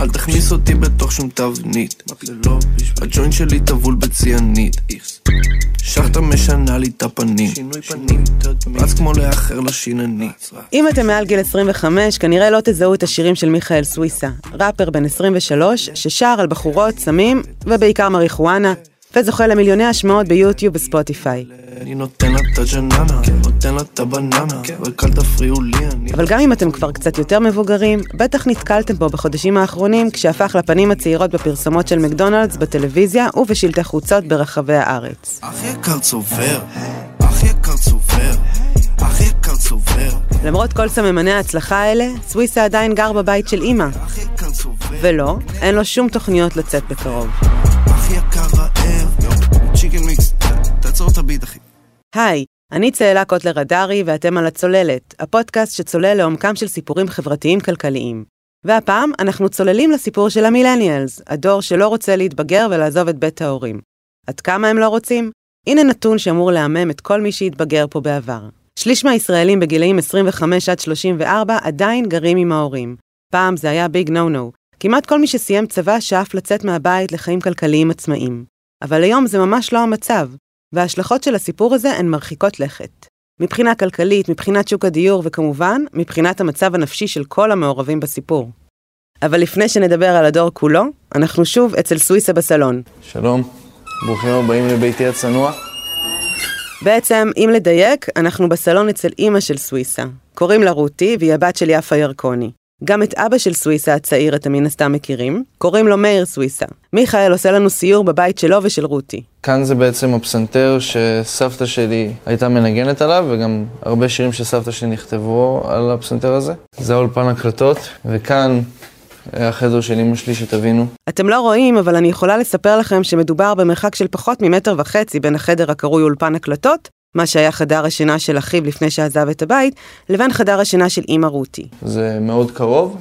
אל תכניס אותי בתוך שום תבנית. הג'וינט שלי טבול בציאנית. שחטה משנה לי את הפנים. רץ כמו לאחר לשיננית. אם אתם מעל גיל 25, כנראה לא תזהו את השירים של מיכאל סוויסה, ראפר בן 23, ששר על בחורות, סמים, ובעיקר מריחואנה, וזוכה למיליוני השמעות ביוטיוב וספוטיפיי. אבל גם אם אתם כבר קצת יותר מבוגרים, בטח נתקלתם בו בחודשים האחרונים כשהפך לפנים הצעירות בפרסומות של מקדונלדס בטלוויזיה ובשלטי חוצות ברחבי הארץ. אח יקר צובר אח יקר צובר אח יקר צובר למרות כל סממני ההצלחה האלה, סוויסה עדיין גר בבית של אימא, ולא, אין לו שום תוכניות לצאת בקרוב. היי, אני צאלה קוטלר הדרי ואתם על הצוללת, הפודקאסט שצולל לעומקם של סיפורים חברתיים כלכליים. והפעם אנחנו צוללים לסיפור של המילניאלס, הדור שלא רוצה להתבגר ולעזוב את בית ההורים. עד כמה הם לא רוצים? הנה נתון שאמור לעמם את כל מי שהתבגר פה בעבר. שליש מהישראלים בגילאים 25 עד 34 עדיין גרים עם ההורים. פעם זה היה ביג נו נו. כמעט כל מי שסיים צבא שאף לצאת מהבית לחיים כלכליים עצמאיים. אבל היום זה ממש לא המצב, וההשלכות של הסיפור הזה הן מרחיקות לכת. מבחינה כלכלית, מבחינת שוק הדיור, וכמובן, מבחינת המצב הנפשי של כל המעורבים בסיפור. אבל לפני שנדבר על הדור כולו, אנחנו שוב אצל סוויסה בסלון. שלום, ברוכים הבאים לביתי הצנוע. בעצם, אם לדייק, אנחנו בסלון אצל אימא של סוויסה. קוראים לה רותי, והיא הבת של יפה ירקוני. גם את אבא של סוויסה הצעיר אתם מן הסתם מכירים, קוראים לו מאיר סוויסה. מיכאל עושה לנו סיור בבית שלו ושל רותי. כאן זה בעצם הפסנתר שסבתא שלי הייתה מנגנת עליו, וגם הרבה שירים של סבתא שלי נכתבו על הפסנתר הזה. זה האולפן הקלטות, וכאן היה החדר של אמא שלי, שתבינו. אתם לא רואים, אבל אני יכולה לספר לכם שמדובר במרחק של פחות ממטר וחצי בין החדר הקרוי אולפן הקלטות, מה שהיה חדר השינה של אחיו לפני שעזב את הבית, לבין חדר השינה של אמא רותי. זה מאוד קרוב,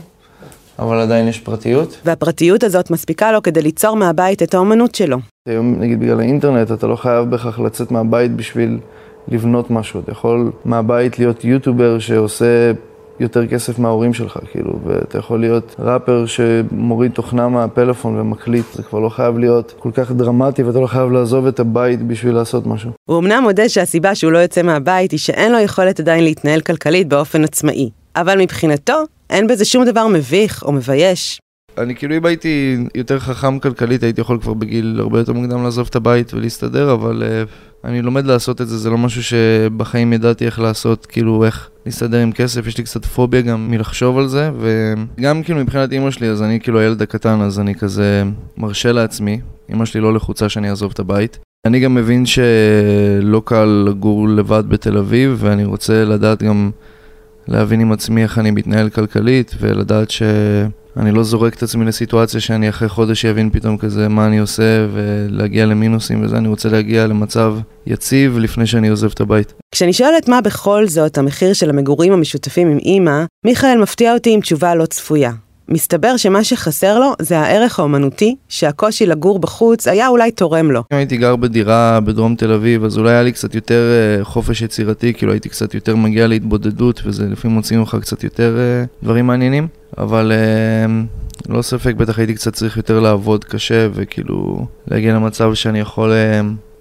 אבל עדיין יש פרטיות. והפרטיות הזאת מספיקה לו כדי ליצור מהבית את האומנות שלו. היום, נגיד בגלל האינטרנט, אתה לא חייב בהכרח לצאת מהבית בשביל לבנות משהו. אתה יכול מהבית להיות יוטובר שעושה יותר כסף מההורים שלך, כאילו, ואתה יכול להיות ראפר שמוריד תוכנה מהפלאפון ומקליט. זה כבר לא חייב להיות כל כך דרמטי, ואתה לא חייב לעזוב את הבית בשביל לעשות משהו. הוא אמנם מודה שהסיבה שהוא לא יוצא מהבית היא שאין לו יכולת עדיין להתנהל כלכלית באופן עצמאי. אבל מבחינתו, אין בזה שום דבר מביך או מבייש. אני כאילו, אם הייתי יותר חכם כלכלית, הייתי יכול כבר בגיל הרבה יותר מוקדם לעזוב את הבית ולהסתדר, אבל uh, אני לומד לעשות את זה, זה לא משהו שבחיים ידעתי איך לעשות, כאילו, איך להסתדר עם כסף, יש לי קצת פוביה גם מלחשוב על זה, וגם כאילו מבחינת אימא שלי, אז אני כאילו הילד הקטן, אז אני כזה מרשה לעצמי, אימא שלי לא לחוצה שאני אעזוב את הבית. אני גם מבין שלא קל לגור לבד בתל אביב, ואני רוצה לדעת גם להבין עם עצמי איך אני מתנהל כלכלית, ולדעת שאני לא זורק את עצמי לסיטואציה שאני אחרי חודש אבין פתאום כזה מה אני עושה, ולהגיע למינוסים וזה, אני רוצה להגיע למצב יציב לפני שאני עוזב את הבית. כשאני שואלת מה בכל זאת המחיר של המגורים המשותפים עם אימא, מיכאל מפתיע אותי עם תשובה לא צפויה. מסתבר שמה שחסר לו זה הערך האומנותי, שהקושי לגור בחוץ היה אולי תורם לו. אם הייתי גר בדירה בדרום תל אביב, אז אולי היה לי קצת יותר אה, חופש יצירתי, כאילו הייתי קצת יותר מגיע להתבודדות, וזה לפעמים מוציא ממך קצת יותר אה, דברים מעניינים, אבל אה, לא ספק, בטח הייתי קצת צריך יותר לעבוד קשה, וכאילו להגיע למצב שאני יכול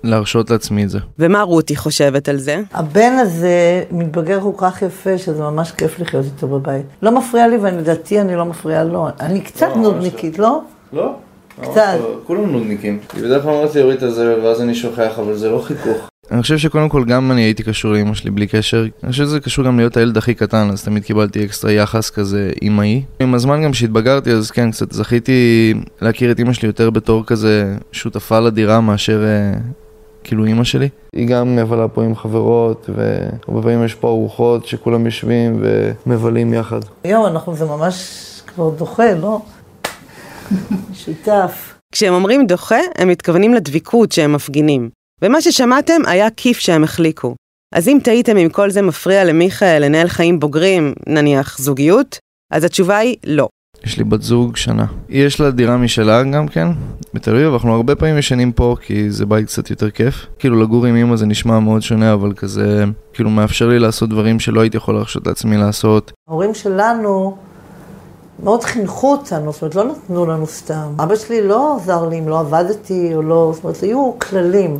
להרשות לעצמי את זה. ומה רותי חושבת על זה? הבן הזה מתבגר כל כך יפה, שזה ממש כיף לחיות איתו בבית. לא מפריע לי, ואני לדעתי אני לא מפריעה לו. אני קצת לא, נודניקית, לא? לא. קצת. כולם נודניקים. כי בדרך כלל אמרתי להוריד את הזבל ואז אני שוכח, אבל זה לא חיכוך. אני חושב שקודם כל גם אני הייתי קשור לאמא שלי בלי קשר. אני חושב שזה קשור גם להיות הילד הכי קטן, אז תמיד קיבלתי אקסטרה יחס כזה אמאי. עם הזמן גם שהתבגרתי, אז כן, קצת זכיתי להכיר את אמא שלי יותר בתור כזה שותפה לדירה מאשר אה, כאילו אימא שלי. היא גם מבלה פה עם חברות, והרבה פעמים יש פה ארוחות שכולם יושבים ומבלים יחד. היום אנחנו, זה ממש כבר דוחה, לא? שותף. כשהם אומרים דוחה, הם מתכוונים לדביקות שהם מפגינים. ומה ששמעתם היה כיף שהם החליקו. אז אם תהיתם אם כל זה מפריע למיכאל לנהל חיים בוגרים, נניח זוגיות, אז התשובה היא לא. יש לי בת זוג שנה. יש לה דירה משלה גם כן, בתל אביב, אנחנו הרבה פעמים ישנים פה כי זה בית קצת יותר כיף. כאילו לגור עם אמא זה נשמע מאוד שונה, אבל כזה, כאילו מאפשר לי לעשות דברים שלא הייתי יכול להרשות לעצמי לעשות. ההורים שלנו מאוד חינכו אותנו, זאת אומרת, לא נתנו לנו סתם. אבא שלי לא עזר לי אם לא עבדתי או לא, זאת אומרת, היו כללים.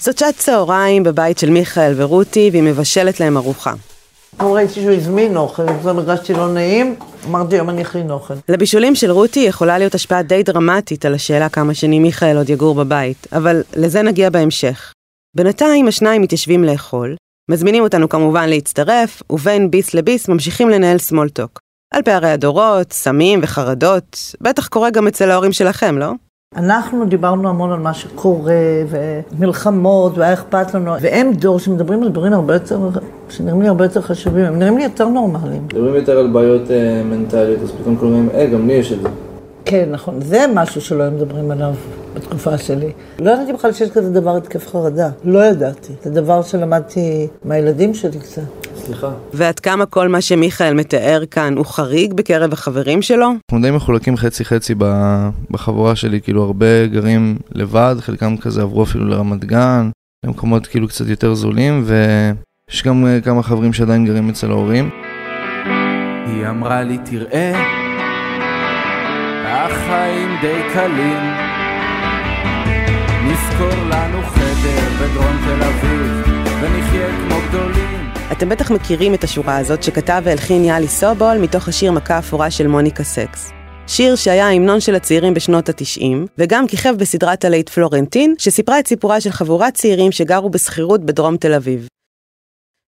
זאת שעת צהריים בבית של מיכאל ורותי, והיא מבשלת להם ארוחה. היום ראיתי שהוא הזמין אוכל, פתאום הרגשתי לא נעים, אמרתי, היום אני אכין אוכל. לבישולים של רותי יכולה להיות השפעה די דרמטית על השאלה כמה שנים מיכאל עוד יגור בבית, אבל לזה נגיע בהמשך. בינתיים השניים מתיישבים לאכול, מזמינים אותנו כמובן להצטרף, ובין ביס לביס ממשיכים לנהל סמולטוק. על פערי הדורות, סמים וחרדות, בטח קורה גם אצל ההורים שלכם, לא? אנחנו דיברנו המון על מה שקורה, ומלחמות, והיה אכפת לנו, והם דור שמדברים על דברים הרבה יותר, שנראים לי הרבה יותר חשובים, הם נראים לי יותר נורמליים. מדברים יותר על בעיות uh, מנטליות, אז פתאום כולם אומרים, אה, גם לי יש את זה. כן, נכון, זה משהו שלא היו מדברים עליו בתקופה שלי. לא ידעתי בכלל שיש כזה דבר התקף חרדה, לא ידעתי. זה דבר שלמדתי מהילדים שלי קצת. סליחה. ועד כמה כל מה שמיכאל מתאר כאן הוא חריג בקרב החברים שלו? אנחנו די מחולקים חצי-חצי בחבורה שלי, כאילו הרבה גרים לבד, חלקם כזה עברו אפילו לרמת גן, למקומות כאילו קצת יותר זולים, ויש גם אה, כמה חברים שעדיין גרים אצל ההורים. היא אמרה לי, תראה, החיים די קלים. נזכור לנו חדר בדרום תל אביב, ונחיה כמו גדולים. אתם בטח מכירים את השורה הזאת שכתב והלחין יאלי סובול מתוך השיר מכה אפורה של מוניקה סקס. שיר שהיה ההמנון של הצעירים בשנות התשעים, וגם כיכב בסדרת הלייט פלורנטין, שסיפרה את סיפורה של חבורת צעירים שגרו בשכירות בדרום תל אביב.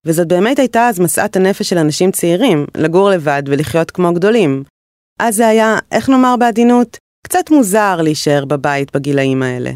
וזאת באמת הייתה אז משאת הנפש של אנשים צעירים, לגור לבד ולחיות כמו גדולים. אז זה היה, איך נאמר בעדינות, קצת מוזר להישאר בבית בגילאים האלה.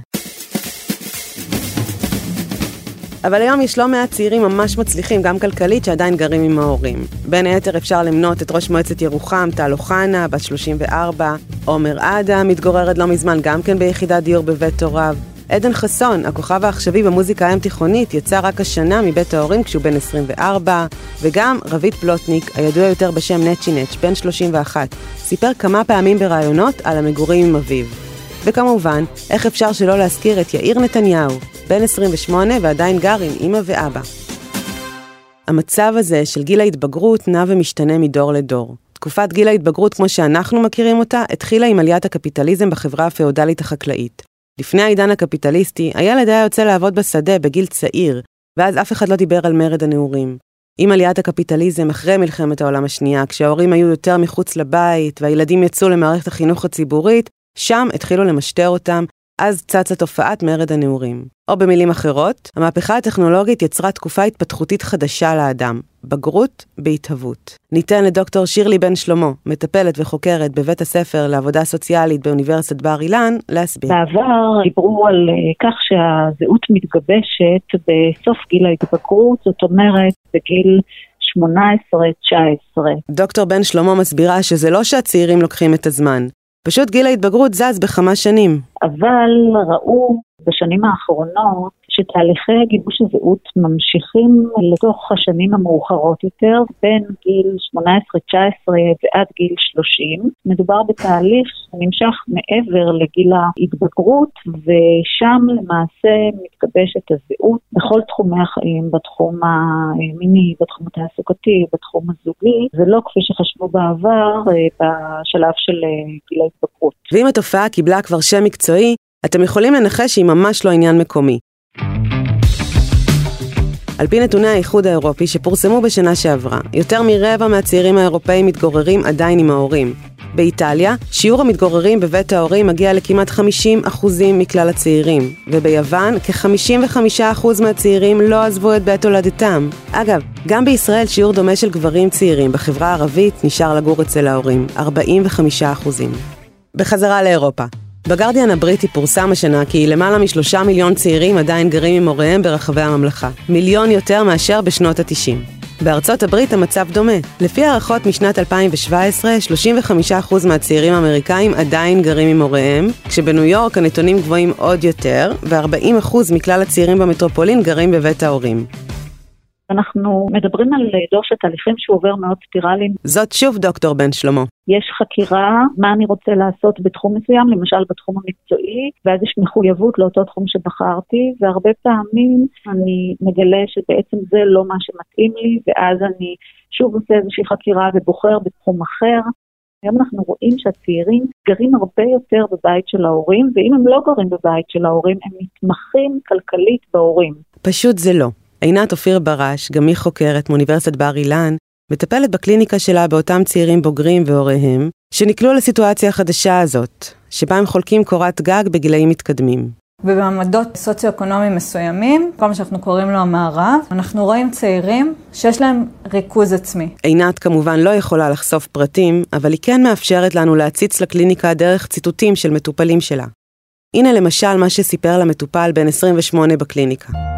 אבל היום יש לא מעט צעירים ממש מצליחים, גם כלכלית, שעדיין גרים עם ההורים. בין היתר אפשר למנות את ראש מועצת ירוחם, טל אוחנה, בת 34, עומר עדה, מתגוררת לא מזמן גם כן ביחידת דיור בבית הוריו. עדן חסון, הכוכב העכשווי במוזיקה הים תיכונית, יצא רק השנה מבית ההורים כשהוא בן 24, וגם רבית פלוטניק, הידוע יותר בשם נצ'י נץ', בן 31, סיפר כמה פעמים בראיונות על המגורים עם אביו. וכמובן, איך אפשר שלא להזכיר את יאיר נתניהו, בן 28 ועדיין גר עם אמא ואבא. המצב הזה של גיל ההתבגרות נע ומשתנה מדור לדור. תקופת גיל ההתבגרות כמו שאנחנו מכירים אותה, התחילה עם עליית הקפיטליזם בחברה הפאודלית החקלאית. לפני העידן הקפיטליסטי, הילד היה יוצא לעבוד בשדה בגיל צעיר, ואז אף אחד לא דיבר על מרד הנעורים. עם עליית הקפיטליזם אחרי מלחמת העולם השנייה, כשההורים היו יותר מחוץ לבית והילדים יצאו למערכת החינוך הציבורית, שם התחילו למשטר אותם, אז צצה תופעת מרד הנעורים. או במילים אחרות, המהפכה הטכנולוגית יצרה תקופה התפתחותית חדשה לאדם, בגרות בהתהוות. ניתן לדוקטור שירלי בן שלמה, מטפלת וחוקרת בבית הספר לעבודה סוציאלית באוניברסיטת בר אילן, להסביר. בעבר דיברו על אה, כך שהזהות מתגבשת בסוף גיל ההתבגרות, זאת אומרת בגיל 18-19. דוקטור בן שלמה מסבירה שזה לא שהצעירים לוקחים את הזמן, פשוט גיל ההתבגרות זז בכמה שנים. אבל ראו בשנים האחרונות שתהליכי גיבוש הזהות ממשיכים לתוך השנים המאוחרות יותר, בין גיל 18-19 ועד גיל 30. מדובר בתהליך שנמשך מעבר לגיל ההתבגרות, ושם למעשה מתגבשת הזהות בכל תחומי החיים, בתחום המיני, בתחום התעסוקתי, בתחום הזוגי, ולא כפי שחשבו בעבר אה, בשלב של אה, גיל ההתבגרות. ואם התופעה קיבלה כבר שם מקצועי, אתם יכולים לנחש שהיא ממש לא עניין מקומי. על פי נתוני האיחוד האירופי שפורסמו בשנה שעברה, יותר מרבע מהצעירים האירופאים מתגוררים עדיין עם ההורים. באיטליה, שיעור המתגוררים בבית ההורים מגיע לכמעט 50% מכלל הצעירים, וביוון, כ-55% מהצעירים לא עזבו את בית הולדתם. אגב, גם בישראל שיעור דומה של גברים צעירים בחברה הערבית נשאר לגור אצל ההורים, 45%. בחזרה לאירופה. בגרדיאן הבריטי פורסם השנה כי למעלה משלושה מיליון צעירים עדיין גרים עם הוריהם ברחבי הממלכה. מיליון יותר מאשר בשנות התשעים. בארצות הברית המצב דומה. לפי הערכות משנת 2017, 35% מהצעירים האמריקאים עדיין גרים עם הוריהם, כשבניו יורק הנתונים גבוהים עוד יותר, ו-40% מכלל הצעירים במטרופולין גרים בבית ההורים. אנחנו מדברים על דור של תהליכים שהוא עובר מאוד ספירליים. זאת שוב דוקטור בן שלמה. יש חקירה, מה אני רוצה לעשות בתחום מסוים, למשל בתחום המקצועי, ואז יש מחויבות לאותו תחום שבחרתי, והרבה פעמים אני מגלה שבעצם זה לא מה שמתאים לי, ואז אני שוב עושה איזושהי חקירה ובוחר בתחום אחר. היום אנחנו רואים שהצעירים גרים הרבה יותר בבית של ההורים, ואם הם לא גרים בבית של ההורים, הם נתמכים כלכלית בהורים. פשוט זה לא. עינת אופיר ברש, גם היא חוקרת מאוניברסיטת בר אילן, מטפלת בקליניקה שלה באותם צעירים בוגרים והוריהם, שנקלעו לסיטואציה החדשה הזאת, שבה הם חולקים קורת גג בגילאים מתקדמים. ובמעמדות סוציו-אקונומיים מסוימים, כל מה שאנחנו קוראים לו המערב, אנחנו רואים צעירים שיש להם ריכוז עצמי. עינת כמובן לא יכולה לחשוף פרטים, אבל היא כן מאפשרת לנו להציץ לקליניקה דרך ציטוטים של מטופלים שלה. הנה למשל מה שסיפר למטופל בן 28 בקליניקה.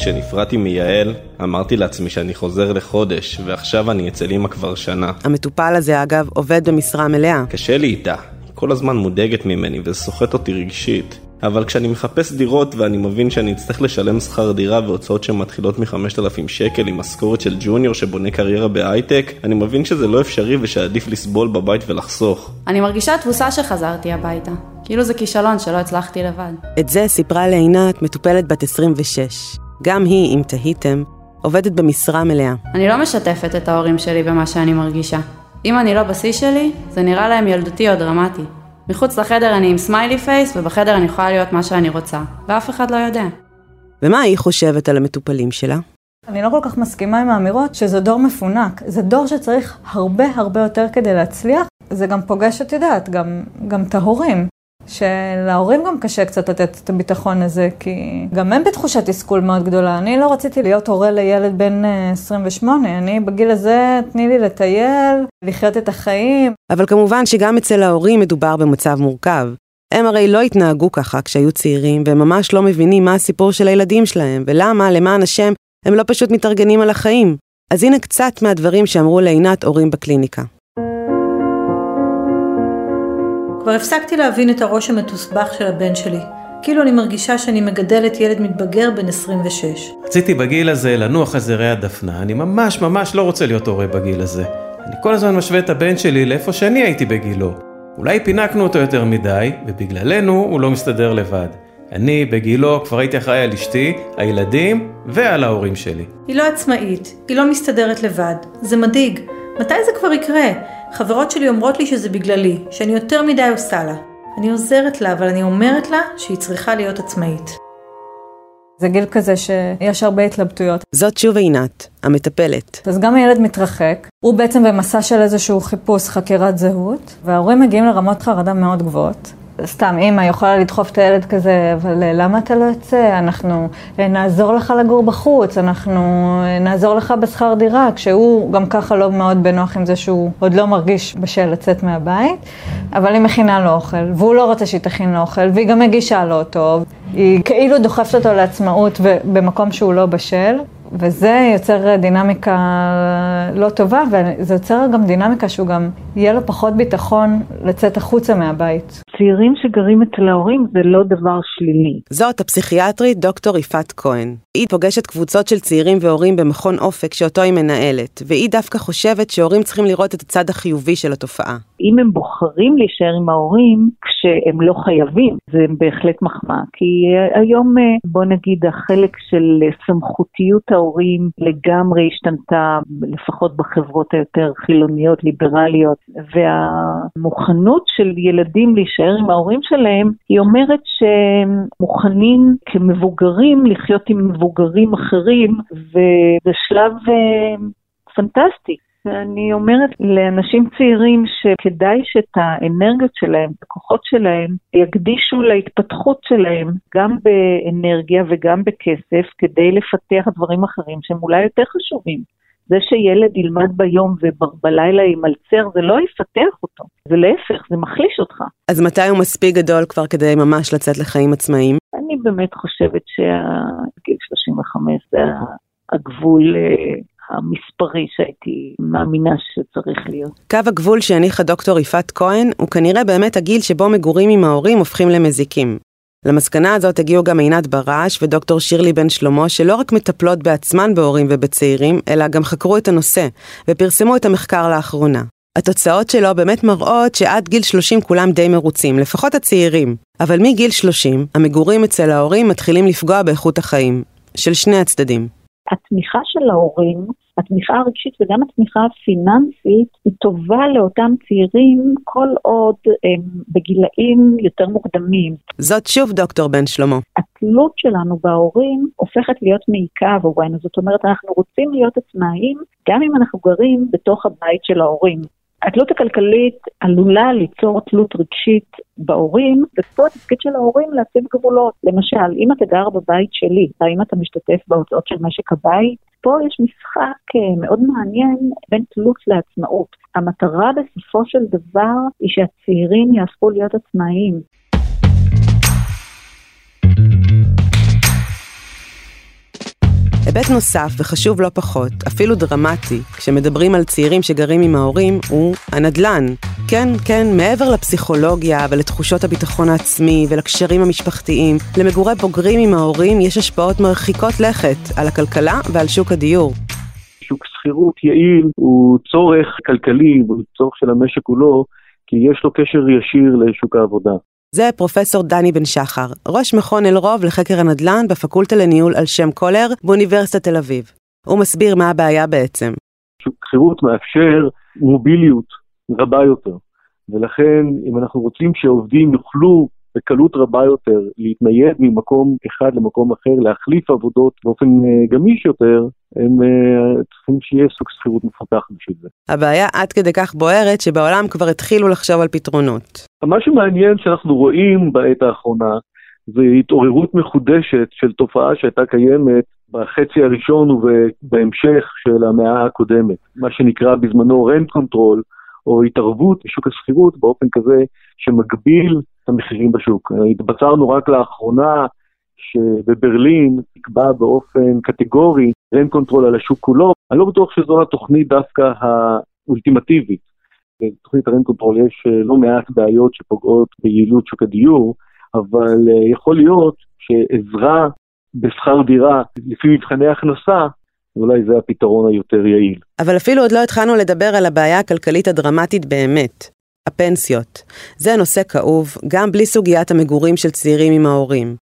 כשנפרדתי מיעל, אמרתי לעצמי שאני חוזר לחודש, ועכשיו אני אצל אמא כבר שנה. המטופל הזה, אגב, עובד במשרה מלאה. קשה לי איתה. היא כל הזמן מודאגת ממני וזה סוחט אותי רגשית. אבל כשאני מחפש דירות ואני מבין שאני אצטרך לשלם שכר דירה והוצאות שמתחילות מ-5,000 שקל עם משכורת של ג'וניור שבונה קריירה בהייטק, אני מבין שזה לא אפשרי ושעדיף לסבול בבית ולחסוך. אני מרגישה תבוסה שחזרתי הביתה. כאילו זה כישלון שלא הצלחתי לבד. את זה סיפרה לעינת מטופלת בת 26. גם היא, אם תהיתם, עובדת במשרה מלאה. אני לא משתפת את ההורים שלי במה שאני מרגישה. אם אני לא בשיא שלי, זה נראה להם ילדותי או דרמטי. מחוץ לחדר אני עם smiley face, ובחדר אני יכולה להיות מה שאני רוצה, ואף אחד לא יודע. ומה היא חושבת על המטופלים שלה? אני לא כל כך מסכימה עם האמירות שזה דור מפונק. זה דור שצריך הרבה הרבה יותר כדי להצליח. זה גם פוגש, את יודעת, גם, גם את ההורים. שלהורים גם קשה קצת לתת את הביטחון הזה, כי גם הם בתחושת תסכול מאוד גדולה. אני לא רציתי להיות הורה לילד בן 28, אה, אני בגיל הזה, תני לי לטייל, לחיות את החיים. אבל כמובן שגם אצל ההורים מדובר במצב מורכב. הם הרי לא התנהגו ככה כשהיו צעירים, והם ממש לא מבינים מה הסיפור של הילדים שלהם, ולמה, למען השם, הם לא פשוט מתארגנים על החיים. אז הנה קצת מהדברים שאמרו לעינת הורים בקליניקה. כבר הפסקתי להבין את הראש המתוסבך של הבן שלי. כאילו אני מרגישה שאני מגדלת ילד מתבגר בן 26. רציתי בגיל הזה לנוח על זרי הדפנה, אני ממש ממש לא רוצה להיות הורה בגיל הזה. אני כל הזמן משווה את הבן שלי לאיפה שאני הייתי בגילו. אולי פינקנו אותו יותר מדי, ובגללנו הוא לא מסתדר לבד. אני בגילו כבר הייתי אחראי על אשתי, הילדים ועל ההורים שלי. היא לא עצמאית, היא לא מסתדרת לבד. זה מדאיג. מתי זה כבר יקרה? חברות שלי אומרות לי שזה בגללי, שאני יותר מדי עושה לה. אני עוזרת לה, אבל אני אומרת לה שהיא צריכה להיות עצמאית. זה גיל כזה שיש הרבה התלבטויות. זאת שוב עינת, המטפלת. אז גם הילד מתרחק, הוא בעצם במסע של איזשהו חיפוש, חקירת זהות, וההורים מגיעים לרמות חרדה מאוד גבוהות. סתם, אימא יכולה לדחוף את הילד כזה, אבל אה, למה אתה לא יוצא? אנחנו אה, נעזור לך לגור בחוץ, אנחנו אה, נעזור לך בשכר דירה, כשהוא גם ככה לא מאוד בנוח עם זה שהוא עוד לא מרגיש בשל לצאת מהבית, אבל היא מכינה לו אוכל, והוא לא רוצה שהיא תכין לו אוכל, והיא גם מגישה לו אותו, היא כאילו דוחפת אותו לעצמאות במקום שהוא לא בשל. וזה יוצר דינמיקה לא טובה, וזה יוצר גם דינמיקה שהוא גם יהיה לו פחות ביטחון לצאת החוצה מהבית. צעירים שגרים אצל ההורים זה לא דבר שלילי. זאת הפסיכיאטרית דוקטור יפעת כהן. היא פוגשת קבוצות של צעירים והורים במכון אופק שאותו היא מנהלת, והיא דווקא חושבת שהורים צריכים לראות את הצד החיובי של התופעה. אם הם בוחרים להישאר עם ההורים כשהם לא חייבים, זה בהחלט מחמאה. כי היום, בוא נגיד, החלק של סמכותיות ההורים לגמרי השתנתה, לפחות בחברות היותר חילוניות, ליברליות, והמוכנות של ילדים להישאר עם ההורים שלהם, היא אומרת שהם מוכנים כמבוגרים לחיות עם מבוגרים אחרים, וזה שלב אה, פנטסטי. אני אומרת לאנשים צעירים שכדאי שאת האנרגיות שלהם, את הכוחות שלהם, יקדישו להתפתחות שלהם, גם באנרגיה וגם בכסף, כדי לפתח דברים אחרים שהם אולי יותר חשובים. זה שילד ילמד ביום ובלילה ימלצר, זה לא יפתח אותו, זה להפך, זה מחליש אותך. אז מתי הוא מספיק גדול כבר כדי ממש לצאת לחיים עצמאיים? אני באמת חושבת שהגיל 35 זה הגבול אה, המספרי שהייתי מאמינה שצריך להיות. קו הגבול שהניחה דוקטור יפעת כהן הוא כנראה באמת הגיל שבו מגורים עם ההורים הופכים למזיקים. למסקנה הזאת הגיעו גם עינת ברש ודוקטור שירלי בן שלמה, שלא רק מטפלות בעצמן בהורים ובצעירים, אלא גם חקרו את הנושא, ופרסמו את המחקר לאחרונה. התוצאות שלו באמת מראות שעד גיל 30 כולם די מרוצים, לפחות הצעירים. אבל מגיל 30, המגורים אצל ההורים מתחילים לפגוע באיכות החיים. של שני הצדדים. התמיכה של ההורים, התמיכה הרגשית וגם התמיכה הפיננסית, היא טובה לאותם צעירים כל עוד הם בגילאים יותר מוקדמים. זאת שוב דוקטור בן שלמה. התלות שלנו בהורים הופכת להיות מעיקה עבורנו, זאת אומרת אנחנו רוצים להיות עצמאיים גם אם אנחנו גרים בתוך הבית של ההורים. התלות הכלכלית עלולה ליצור תלות רגשית בהורים, ופה התפקיד של ההורים להציב גבולות. למשל, אם אתה גר בבית שלי, האם אתה משתתף בהוצאות של משק הבית, פה יש משחק אה, מאוד מעניין בין תלות לעצמאות. המטרה בסופו של דבר היא שהצעירים יהפכו להיות עצמאיים. היבט נוסף וחשוב לא פחות, אפילו דרמטי, כשמדברים על צעירים שגרים עם ההורים, הוא הנדל"ן. כן, כן, מעבר לפסיכולוגיה ולתחושות הביטחון העצמי ולקשרים המשפחתיים, למגורי בוגרים עם ההורים יש השפעות מרחיקות לכת על הכלכלה ועל שוק הדיור. שוק שכירות יעיל הוא צורך כלכלי, הוא צורך של המשק כולו, כי יש לו קשר ישיר לשוק העבודה. זה פרופסור דני בן שחר, ראש מכון אלרוב לחקר הנדל"ן בפקולטה לניהול על שם קולר באוניברסיטת תל אביב. הוא מסביר מה הבעיה בעצם. שוק שכירות מאפשר מוביליות רבה יותר, ולכן אם אנחנו רוצים שעובדים יוכלו בקלות רבה יותר להתנייד ממקום אחד למקום אחר, להחליף עבודות באופן אה, גמיש יותר, הם אה, צריכים שיהיה סוג שכירות מפותח בשביל זה. הבעיה עד כדי כך בוערת שבעולם כבר התחילו לחשוב על פתרונות. מה שמעניין שאנחנו רואים בעת האחרונה זה התעוררות מחודשת של תופעה שהייתה קיימת בחצי הראשון ובהמשך של המאה הקודמת, מה שנקרא בזמנו rent control, או התערבות בשוק השכירות באופן כזה שמגביל המחירים בשוק. התבשרנו רק לאחרונה שבברלין נקבע באופן קטגורי rent control על השוק כולו. אני לא בטוח שזו התוכנית דווקא האולטימטיבית. בתוכנית ה rent control יש אה, לא מעט בעיות שפוגעות ביעילות שוק הדיור, אבל אה, יכול להיות שעזרה בשכר דירה לפי מבחני הכנסה אולי זה הפתרון היותר יעיל. אבל אפילו עוד לא התחלנו לדבר על הבעיה הכלכלית הדרמטית באמת, הפנסיות. זה נושא כאוב, גם בלי סוגיית המגורים של צעירים עם ההורים.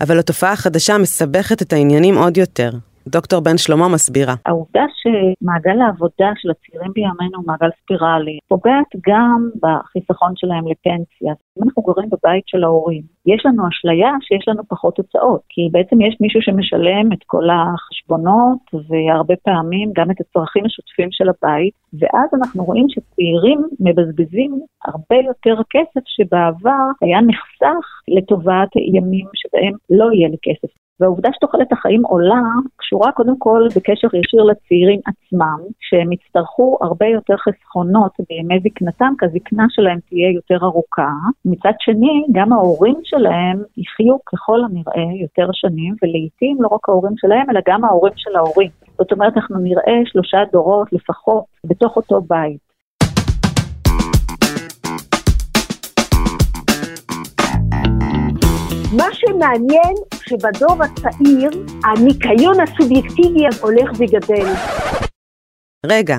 אבל התופעה החדשה מסבכת את העניינים עוד יותר. דוקטור בן שלמה מסבירה. העובדה שמעגל העבודה של הצעירים בימינו הוא מעגל ספירלי, פוגעת גם בחיסכון שלהם לפנסיה. אם אנחנו גרים בבית של ההורים, יש לנו אשליה שיש לנו פחות הוצאות, כי בעצם יש מישהו שמשלם את כל החשבונות והרבה פעמים גם את הצרכים השוטפים של הבית, ואז אנחנו רואים שצעירים מבזבזים הרבה יותר כסף שבעבר היה נחסך לטובת ימים שבהם לא יהיה לי כסף. והעובדה שתוחלת החיים עולה קשורה קודם כל בקשר ישיר לצעירים עצמם, שהם יצטרכו הרבה יותר חסכונות בימי זקנתם, כי הזקנה שלהם תהיה יותר ארוכה. מצד שני, גם ההורים שלהם יחיו ככל הנראה יותר שנים, ולעיתים לא רק ההורים שלהם, אלא גם ההורים של ההורים. זאת אומרת, אנחנו נראה שלושה דורות לפחות בתוך אותו בית. מה שמעניין שבדור הצעיר הניקיון הסובייקטיבי הולך וגדל. רגע,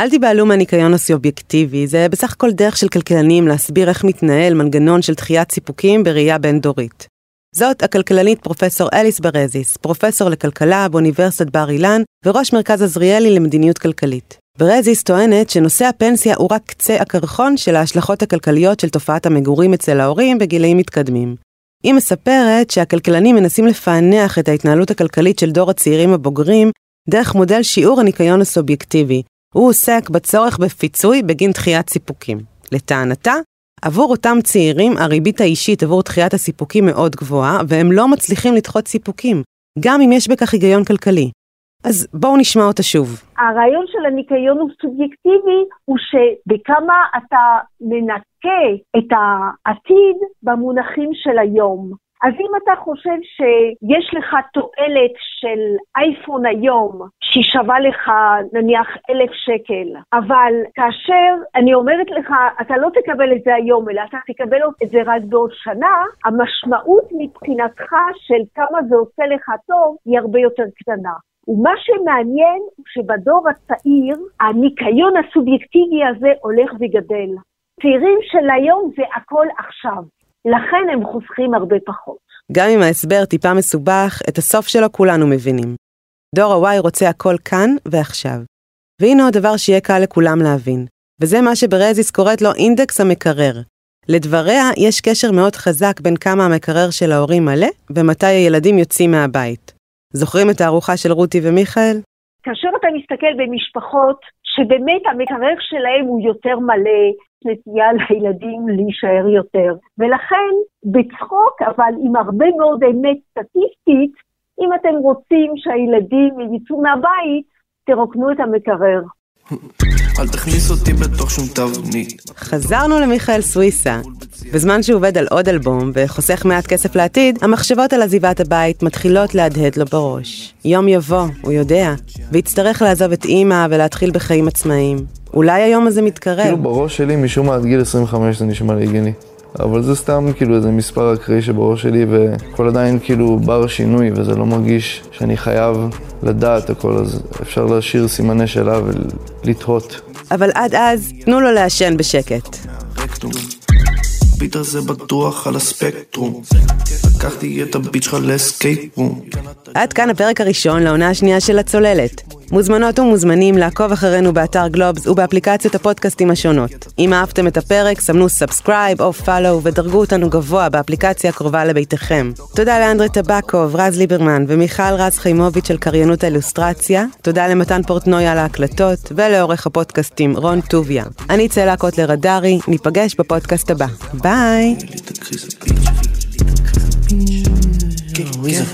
אל תיבהלו מהניקיון הסובייקטיבי, זה בסך הכל דרך של כלכלנים להסביר איך מתנהל מנגנון של דחיית סיפוקים בראייה בין-דורית. זאת הכלכלנית פרופסור אליס ברזיס, פרופסור לכלכלה באוניברסיטת בר אילן וראש מרכז עזריאלי למדיניות כלכלית. ברזיס טוענת שנושא הפנסיה הוא רק קצה הקרחון של ההשלכות הכלכליות של תופעת המגורים אצל ההורים בגילאים מתקדמים. היא מספרת שהכלכלנים מנסים לפענח את ההתנהלות הכלכלית של דור הצעירים הבוגרים דרך מודל שיעור הניקיון הסובייקטיבי. הוא עוסק בצורך בפיצוי בגין דחיית סיפוקים. לטענתה, עבור אותם צעירים הריבית האישית עבור דחיית הסיפוקים מאוד גבוהה, והם לא מצליחים לדחות סיפוקים, גם אם יש בכך היגיון כלכלי. אז בואו נשמע אותה שוב. הרעיון של הניקיון הוא סובייקטיבי, הוא שבכמה אתה מנקה את העתיד במונחים של היום. אז אם אתה חושב שיש לך תועלת של אייפון היום, שהיא שווה לך נניח אלף שקל, אבל כאשר אני אומרת לך, אתה לא תקבל את זה היום, אלא אתה תקבל את זה רק בעוד שנה, המשמעות מבחינתך של כמה זה עושה לך טוב, היא הרבה יותר קטנה. ומה שמעניין הוא שבדור הצעיר, הניקיון הסובייקטיבי הזה הולך וגדל. צעירים של היום זה הכל עכשיו. לכן הם חוסכים הרבה פחות. גם אם ההסבר טיפה מסובך, את הסוף שלו כולנו מבינים. דור ה-Y רוצה הכל כאן ועכשיו. והנה עוד דבר שיהיה קל לכולם להבין, וזה מה שברזיס קוראת לו אינדקס המקרר. לדבריה, יש קשר מאוד חזק בין כמה המקרר של ההורים מלא, ומתי הילדים יוצאים מהבית. זוכרים את הארוחה של רותי ומיכאל? כאשר אתה מסתכל במשפחות שבאמת המקרר שלהם הוא יותר מלא, נטייה לילדים להישאר יותר. ולכן, בצחוק, אבל עם הרבה מאוד אמת סטטיסטית, אם אתם רוצים שהילדים יצאו מהבית, תרוקנו את המקרר. אל תכניס אותי בתוך שום תבנית. חזרנו למיכאל סוויסה. בזמן שהוא עובד על עוד אלבום וחוסך מעט כסף לעתיד, המחשבות על עזיבת הבית מתחילות להדהד לו בראש. יום יבוא, הוא יודע, ויצטרך לעזוב את אימא ולהתחיל בחיים עצמאיים. אולי היום הזה מתקרב. כאילו בראש שלי, משום מה עד גיל 25 זה נשמע לי הגיוני. אבל זה סתם כאילו איזה מספר אקראי שבראש שלי, והכל עדיין כאילו בר שינוי, וזה לא מרגיש שאני חייב לדעת הכל, אז אפשר להשאיר סימני שאלה ולתהות. אבל עד אז, תנו לו לעשן בשקט. הביט הזה בטוח על הספקטרום. לקחתי את הביט שלך ל escape room. עד כאן הפרק הראשון לעונה השנייה של הצוללת. מוזמנות ומוזמנים לעקוב אחרינו באתר גלובס ובאפליקציות הפודקאסטים השונות. אם אהבתם את הפרק, סמנו subscribe או follow ודרגו אותנו גבוה באפליקציה הקרובה לביתכם. תודה לאנדרי טבקוב, רז ליברמן ומיכל רז חיימוביץ' על קריינות האילוסטרציה. תודה למתן פורטנוי על ההקלטות ולעורך הפודקאסטים רון טוביה. אני צאלה קוטלר הדרי, ניפגש בפודקאסט הבא. ביי! כן, כן.